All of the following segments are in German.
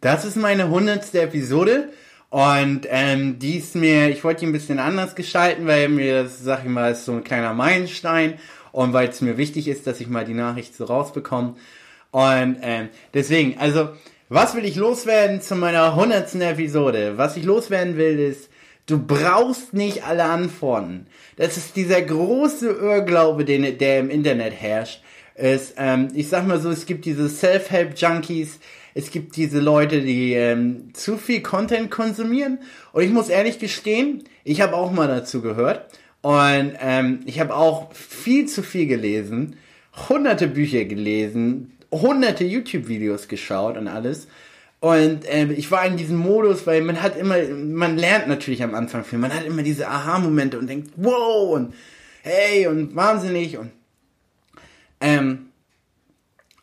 Das ist meine hundertste Episode. Und ähm, die ist mir, ich wollte die ein bisschen anders gestalten, weil mir das, sag ich mal, ist so ein kleiner Meilenstein und weil es mir wichtig ist, dass ich mal die Nachricht so rausbekomme. Und ähm, deswegen, also, was will ich loswerden zu meiner hundertsten Episode? Was ich loswerden will, ist, du brauchst nicht alle Antworten. Das ist dieser große Irrglaube, den, der im Internet herrscht. Ist, ähm, ich sag mal so, es gibt diese Self-Help-Junkies, es gibt diese Leute, die ähm, zu viel Content konsumieren. Und ich muss ehrlich gestehen, ich habe auch mal dazu gehört. Und ähm, ich habe auch viel zu viel gelesen, hunderte Bücher gelesen, hunderte YouTube-Videos geschaut und alles. Und äh, ich war in diesem Modus, weil man hat immer, man lernt natürlich am Anfang viel, man hat immer diese Aha-Momente und denkt, wow und hey und wahnsinnig und ähm,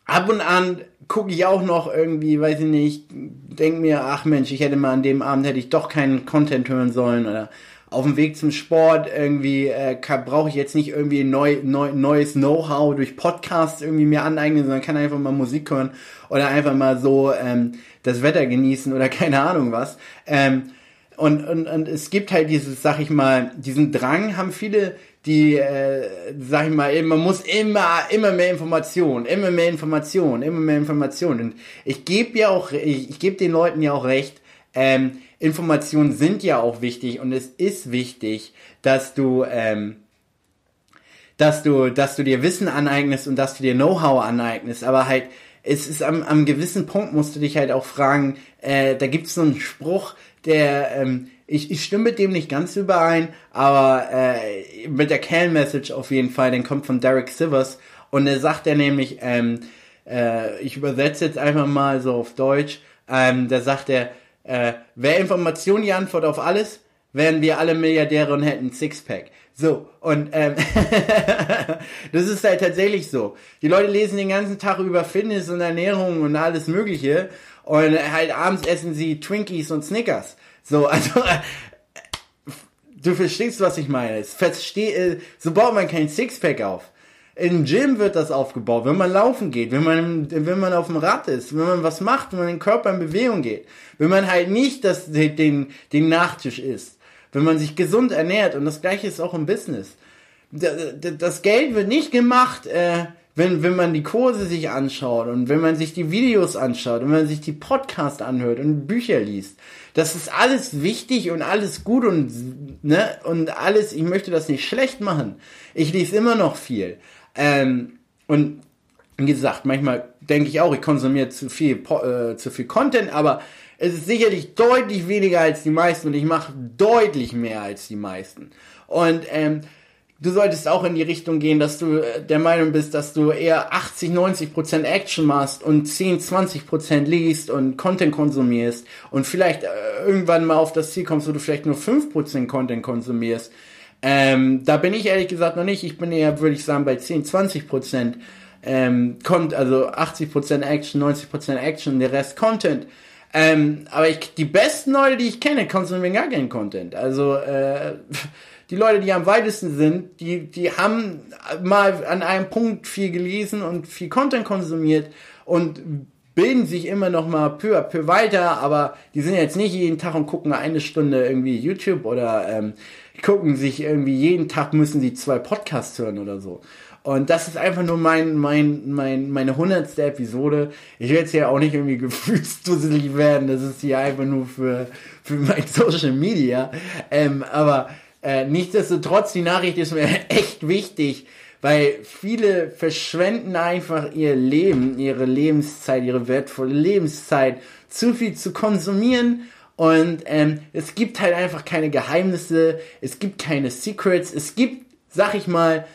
ab und an gucke ich auch noch irgendwie, weiß ich nicht, denk mir, ach Mensch, ich hätte mal an dem Abend hätte ich doch keinen Content hören sollen oder auf dem Weg zum Sport irgendwie äh, brauche ich jetzt nicht irgendwie neu, neu, neues Know-how durch Podcasts irgendwie mir aneignen, sondern kann einfach mal Musik hören oder einfach mal so ähm, das Wetter genießen oder keine Ahnung was. Ähm, und, und, und es gibt halt dieses, sag ich mal, diesen Drang haben viele die, äh, sag ich mal, man muss immer, immer mehr Informationen, immer mehr Informationen, immer mehr Informationen. Und ich gebe ja auch, ich, ich gebe den Leuten ja auch recht, ähm, Informationen sind ja auch wichtig und es ist wichtig, dass du, ähm, dass du, dass du dir Wissen aneignest und dass du dir Know-how aneignest, aber halt, es ist am, am gewissen Punkt musst du dich halt auch fragen, äh, da gibt's so einen Spruch, der, ähm, ich, ich stimme mit dem nicht ganz überein, aber äh, mit der Can-Message auf jeden Fall, den kommt von Derek Sivers und er sagt er nämlich, ähm, äh, ich übersetze jetzt einfach mal so auf Deutsch, ähm, da sagt er, äh, wäre Information die Antwort auf alles, wären wir alle Milliardäre und hätten Sixpack. So, und ähm, das ist halt tatsächlich so. Die Leute lesen den ganzen Tag über Fitness und Ernährung und alles Mögliche und halt abends essen sie Twinkies und Snickers. So, also äh, du verstehst, was ich meine. Es versteh, äh, so baut man kein Sixpack auf. Im Gym wird das aufgebaut, wenn man laufen geht, wenn man, wenn man auf dem Rad ist, wenn man was macht, wenn man den Körper in Bewegung geht. Wenn man halt nicht das, den, den Nachtisch isst. Wenn man sich gesund ernährt. Und das gleiche ist auch im Business. Das Geld wird nicht gemacht, äh, wenn, wenn man die Kurse sich anschaut und wenn man sich die Videos anschaut und wenn man sich die Podcasts anhört und Bücher liest. Das ist alles wichtig und alles gut und, ne, und alles, ich möchte das nicht schlecht machen. Ich lese immer noch viel. Ähm, und wie gesagt, manchmal denke ich auch, ich konsumiere zu viel, äh, zu viel Content, aber es ist sicherlich deutlich weniger als die meisten und ich mache deutlich mehr als die meisten. Und ähm, du solltest auch in die Richtung gehen, dass du äh, der Meinung bist, dass du eher 80, 90 Prozent Action machst und 10, 20 Prozent liest und Content konsumierst und vielleicht äh, irgendwann mal auf das Ziel kommst, wo du vielleicht nur 5 Prozent Content konsumierst. Ähm, da bin ich ehrlich gesagt noch nicht. Ich bin eher, würde ich sagen, bei 10, 20 Prozent. Ähm, kommt also 80 Prozent Action, 90 Prozent Action, der Rest Content. Ähm, aber ich, die besten Leute, die ich kenne, konsumieren gar keinen Content. Also äh, die Leute, die am weitesten sind, die, die haben mal an einem Punkt viel gelesen und viel Content konsumiert und bilden sich immer noch mal peu à peu weiter, aber die sind jetzt nicht jeden Tag und gucken eine Stunde irgendwie YouTube oder ähm, gucken sich irgendwie jeden Tag müssen sie zwei Podcasts hören oder so. Und das ist einfach nur mein, mein, mein, meine hundertste Episode. Ich will jetzt ja auch nicht irgendwie gefühlsdusselig werden. Das ist hier einfach nur für, für mein Social Media. Ähm, aber äh, nichtsdestotrotz, die Nachricht ist mir echt wichtig, weil viele verschwenden einfach ihr Leben, ihre Lebenszeit, ihre wertvolle Lebenszeit, zu viel zu konsumieren und ähm, es gibt halt einfach keine Geheimnisse, es gibt keine Secrets, es gibt, sag ich mal,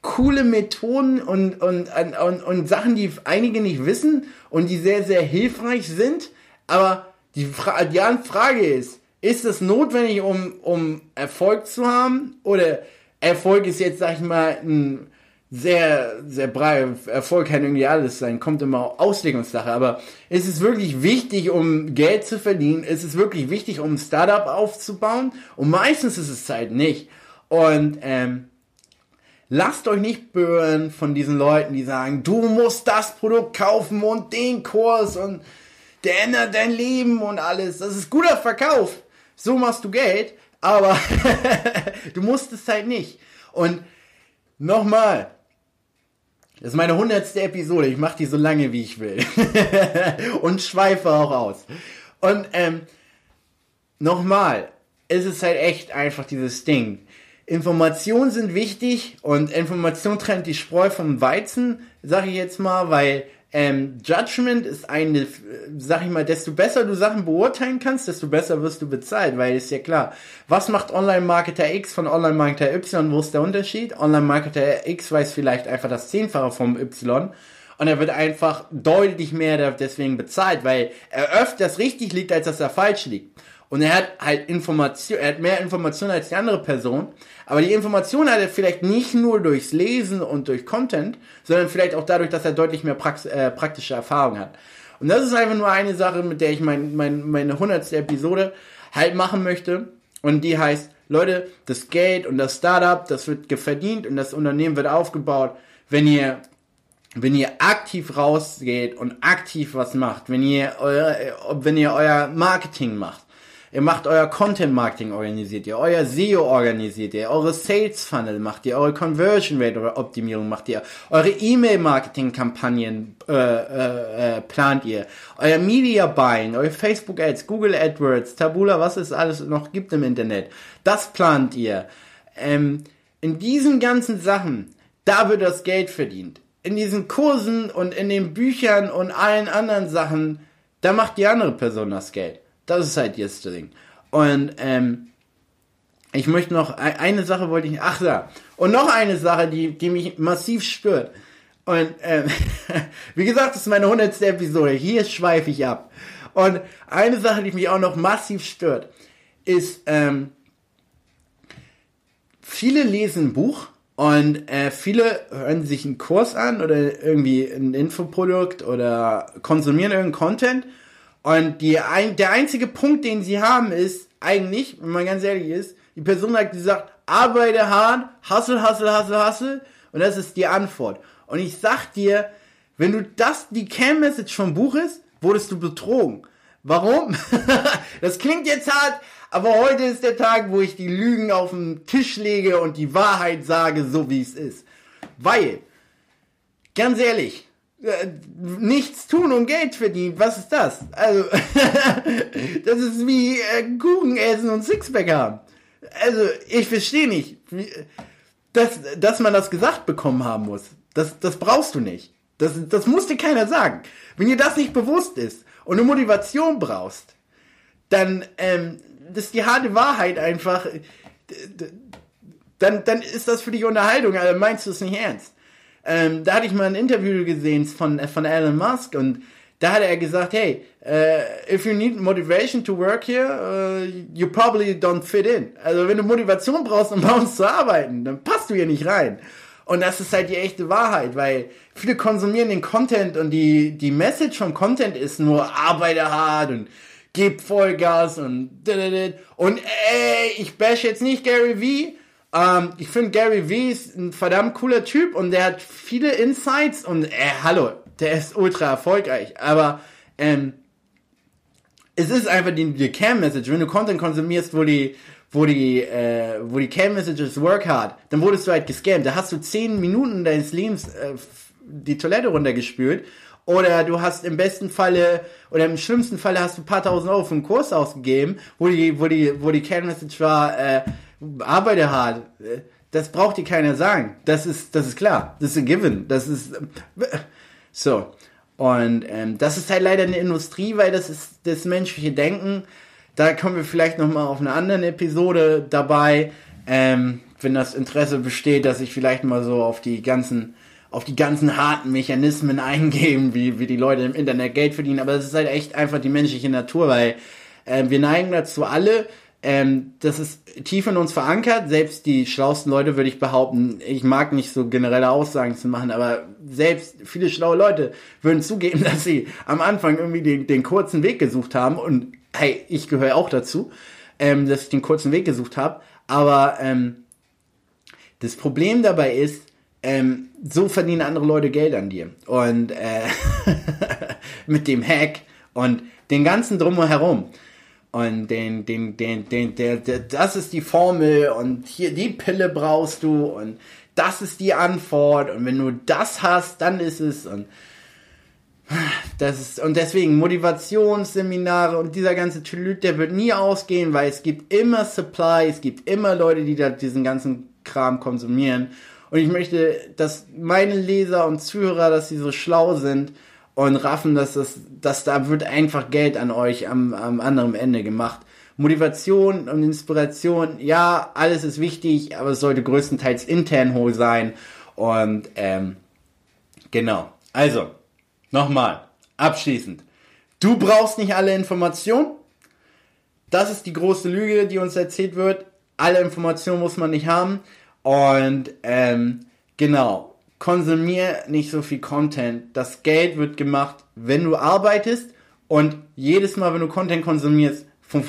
coole Methoden und, und, und, und Sachen, die einige nicht wissen und die sehr, sehr hilfreich sind. Aber die, Fra die Frage ist, ist es notwendig, um, um Erfolg zu haben? Oder Erfolg ist jetzt, sag ich mal, ein sehr, sehr breit. Erfolg kann irgendwie alles sein, kommt immer Auslegungssache. Aber ist es wirklich wichtig, um Geld zu verdienen? Ist es wirklich wichtig, um ein Startup aufzubauen? Und meistens ist es halt nicht. Und ähm, lasst euch nicht berühren von diesen Leuten, die sagen, du musst das Produkt kaufen und den Kurs und der ändert dein Leben und alles. Das ist guter Verkauf. So machst du Geld, aber du musst es halt nicht. Und nochmal, das ist meine hundertste Episode. Ich mache die so lange, wie ich will. und schweife auch aus. Und ähm, nochmal, es ist halt echt einfach dieses Ding. Informationen sind wichtig und Information trennt die Spreu vom Weizen, sage ich jetzt mal, weil ähm, Judgment ist eine, sag ich mal, desto besser du Sachen beurteilen kannst, desto besser wirst du bezahlt, weil ist ja klar, was macht Online-Marketer X von Online-Marketer Y, wo ist der Unterschied? Online-Marketer X weiß vielleicht einfach das Zehnfache vom Y und er wird einfach deutlich mehr deswegen bezahlt, weil er öfters richtig liegt, als dass er falsch liegt. Und er hat halt Information, er hat mehr Informationen als die andere Person. Aber die Information hat er vielleicht nicht nur durchs Lesen und durch Content, sondern vielleicht auch dadurch, dass er deutlich mehr Prax äh, praktische Erfahrung hat. Und das ist einfach nur eine Sache, mit der ich mein, mein, meine hundertste Episode halt machen möchte. Und die heißt, Leute, das Geld und das Startup, das wird verdient und das Unternehmen wird aufgebaut, wenn ihr wenn ihr aktiv rausgeht und aktiv was macht, wenn ihr euer, wenn ihr euer Marketing macht, Ihr macht euer Content Marketing organisiert ihr, euer SEO organisiert ihr, eure Sales Funnel macht ihr, eure Conversion Rate Optimierung macht ihr, eure E-Mail Marketing Kampagnen äh, äh, äh, plant ihr, euer Media Buying, eure Facebook Ads, Google AdWords, Tabula, was es alles noch gibt im Internet. Das plant ihr. Ähm, in diesen ganzen Sachen, da wird das Geld verdient. In diesen Kursen und in den Büchern und allen anderen Sachen, da macht die andere Person das Geld. Das ist halt jetzt das Ding. Und ähm, ich möchte noch, eine Sache wollte ich, ach ja, und noch eine Sache, die, die mich massiv stört. Und ähm, wie gesagt, das ist meine hundertste Episode. Hier schweife ich ab. Und eine Sache, die mich auch noch massiv stört, ist, ähm, viele lesen ein Buch und äh, viele hören sich einen Kurs an oder irgendwie ein Infoprodukt oder konsumieren irgendeinen Content und die, ein, der einzige Punkt, den sie haben, ist eigentlich, wenn man ganz ehrlich ist, die Person hat gesagt, arbeite hart, hustle, hustle, hustle, hustle. Und das ist die Antwort. Und ich sag dir, wenn du das die Cam-Message vom Buch ist, wurdest du betrogen. Warum? das klingt jetzt hart, aber heute ist der Tag, wo ich die Lügen auf den Tisch lege und die Wahrheit sage, so wie es ist. Weil, ganz ehrlich, nichts tun und Geld verdienen. Was ist das? Also, das ist wie äh, Kuchen essen und Sixpack haben. Also, ich verstehe nicht, dass, dass man das gesagt bekommen haben muss. Das, das brauchst du nicht. Das, das muss dir keiner sagen. Wenn dir das nicht bewusst ist und eine Motivation brauchst, dann, ähm, ist die harte Wahrheit einfach. Dann, dann ist das für dich Unterhaltung, also meinst du es nicht ernst. Ähm, da hatte ich mal ein Interview gesehen von, von Elon Musk und da hat er gesagt, hey, uh, if you need motivation to work here, uh, you probably don't fit in. Also wenn du Motivation brauchst, um bei uns zu arbeiten, dann passt du hier nicht rein. Und das ist halt die echte Wahrheit, weil viele konsumieren den Content und die, die Message vom Content ist nur arbeite hart und gib Vollgas und und ey, ich bash jetzt nicht Gary Vee, ähm, ich finde Gary Vee ist ein verdammt cooler Typ und der hat viele Insights und äh, hallo, der ist ultra erfolgreich. Aber ähm, es ist einfach die, die Cam-Message. Wenn du Content konsumierst, wo die wo die, äh, wo die Cam-Messages work hard, dann wurdest du halt gescammt. Da hast du zehn Minuten deines Lebens äh, die Toilette runtergespült oder du hast im besten Falle oder im schlimmsten Falle hast du ein paar tausend Euro für einen Kurs ausgegeben, wo die, wo die, wo die Cam-Message war, äh, arbeite hart. Das braucht dir keiner sagen. Das ist, das ist klar. Das ist ein Given. Das ist, so. Und ähm, das ist halt leider eine Industrie, weil das ist das menschliche Denken. Da kommen wir vielleicht nochmal auf eine andere Episode dabei, ähm, wenn das Interesse besteht, dass ich vielleicht mal so auf die ganzen, auf die ganzen harten Mechanismen eingehen, wie, wie die Leute im Internet Geld verdienen. Aber das ist halt echt einfach die menschliche Natur, weil äh, wir neigen dazu alle, ähm, das ist tief in uns verankert. Selbst die schlauesten Leute würde ich behaupten, ich mag nicht so generelle Aussagen zu machen, aber selbst viele schlaue Leute würden zugeben, dass sie am Anfang irgendwie den, den kurzen Weg gesucht haben. Und hey, ich gehöre auch dazu, ähm, dass ich den kurzen Weg gesucht habe. Aber ähm, das Problem dabei ist, ähm, so verdienen andere Leute Geld an dir. Und äh, mit dem Hack und den ganzen drumherum. Und den, den, den, den, der, der, das ist die Formel und hier die Pille brauchst du und das ist die Antwort und wenn du das hast, dann ist es und das ist, und deswegen Motivationsseminare und dieser ganze Tülüt, der wird nie ausgehen, weil es gibt immer Supply, es gibt immer Leute, die da diesen ganzen Kram konsumieren. Und ich möchte, dass meine Leser und Zuhörer, dass sie so schlau sind und raffen, dass das, dass da wird einfach Geld an euch am, am anderen Ende gemacht. Motivation und Inspiration, ja, alles ist wichtig, aber es sollte größtenteils intern hoch sein. Und ähm, genau. Also, nochmal, abschließend. Du brauchst nicht alle Informationen. Das ist die große Lüge, die uns erzählt wird. Alle Informationen muss man nicht haben. Und ähm, genau, konsumier nicht so viel Content. Das Geld wird gemacht, wenn du arbeitest. Und jedes Mal, wenn du Content konsumierst,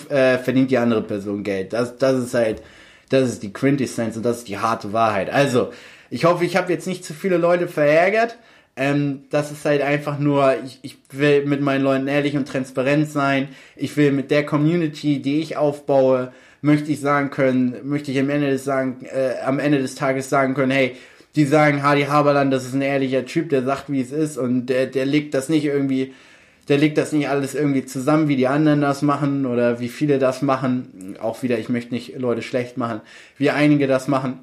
äh, verdient die andere Person Geld. Das, das ist halt, das ist die Quintessenz und das ist die harte Wahrheit. Also, ich hoffe, ich habe jetzt nicht zu viele Leute verärgert. Ähm, das ist halt einfach nur, ich, ich will mit meinen Leuten ehrlich und transparent sein. Ich will mit der Community, die ich aufbaue, möchte ich sagen können, möchte ich am Ende des, sagen, äh, am Ende des Tages sagen können, hey, die sagen, Hardy Haberland, das ist ein ehrlicher Typ, der sagt, wie es ist und der, der legt das nicht irgendwie der legt das nicht alles irgendwie zusammen, wie die anderen das machen oder wie viele das machen. Auch wieder, ich möchte nicht Leute schlecht machen, wie einige das machen.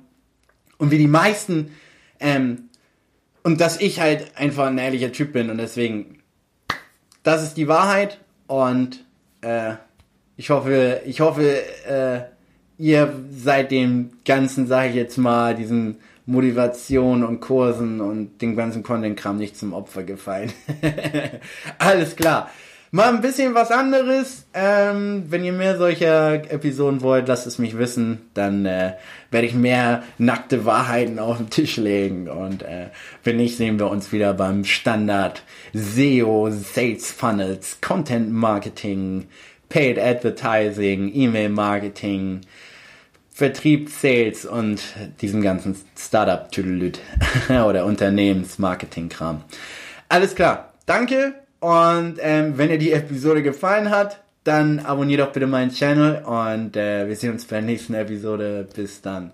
Und wie die meisten, ähm, und dass ich halt einfach ein ehrlicher Typ bin und deswegen, das ist die Wahrheit und äh, ich hoffe, ich hoffe, äh, ihr seid dem Ganzen, sage ich jetzt mal, diesen Motivation und Kursen und den ganzen Content-Kram nicht zum Opfer gefallen. Alles klar. Mal ein bisschen was anderes. Ähm, wenn ihr mehr solcher Episoden wollt, lasst es mich wissen. Dann äh, werde ich mehr nackte Wahrheiten auf den Tisch legen. Und äh, wenn nicht, sehen wir uns wieder beim Standard SEO, Sales Funnels, Content Marketing, Paid Advertising, E-Mail Marketing, Vertrieb, Sales und diesem ganzen Startup-Tüdelüt oder Unternehmensmarketing-Kram. Alles klar, danke und ähm, wenn dir die Episode gefallen hat, dann abonniert doch bitte meinen Channel und äh, wir sehen uns bei der nächsten Episode. Bis dann.